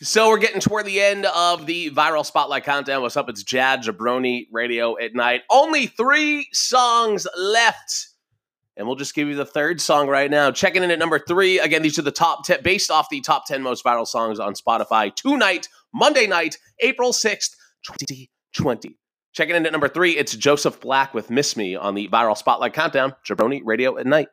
So we're getting toward the end of the viral spotlight countdown. What's up? It's Jad Jabroni Radio at night. Only three songs left. And we'll just give you the third song right now. Checking in at number three. Again, these are the top 10, based off the top 10 most viral songs on Spotify tonight, Monday night, April 6th, 2020. Checking in at number three, it's Joseph Black with Miss Me on the viral spotlight countdown. Jabroni Radio at night.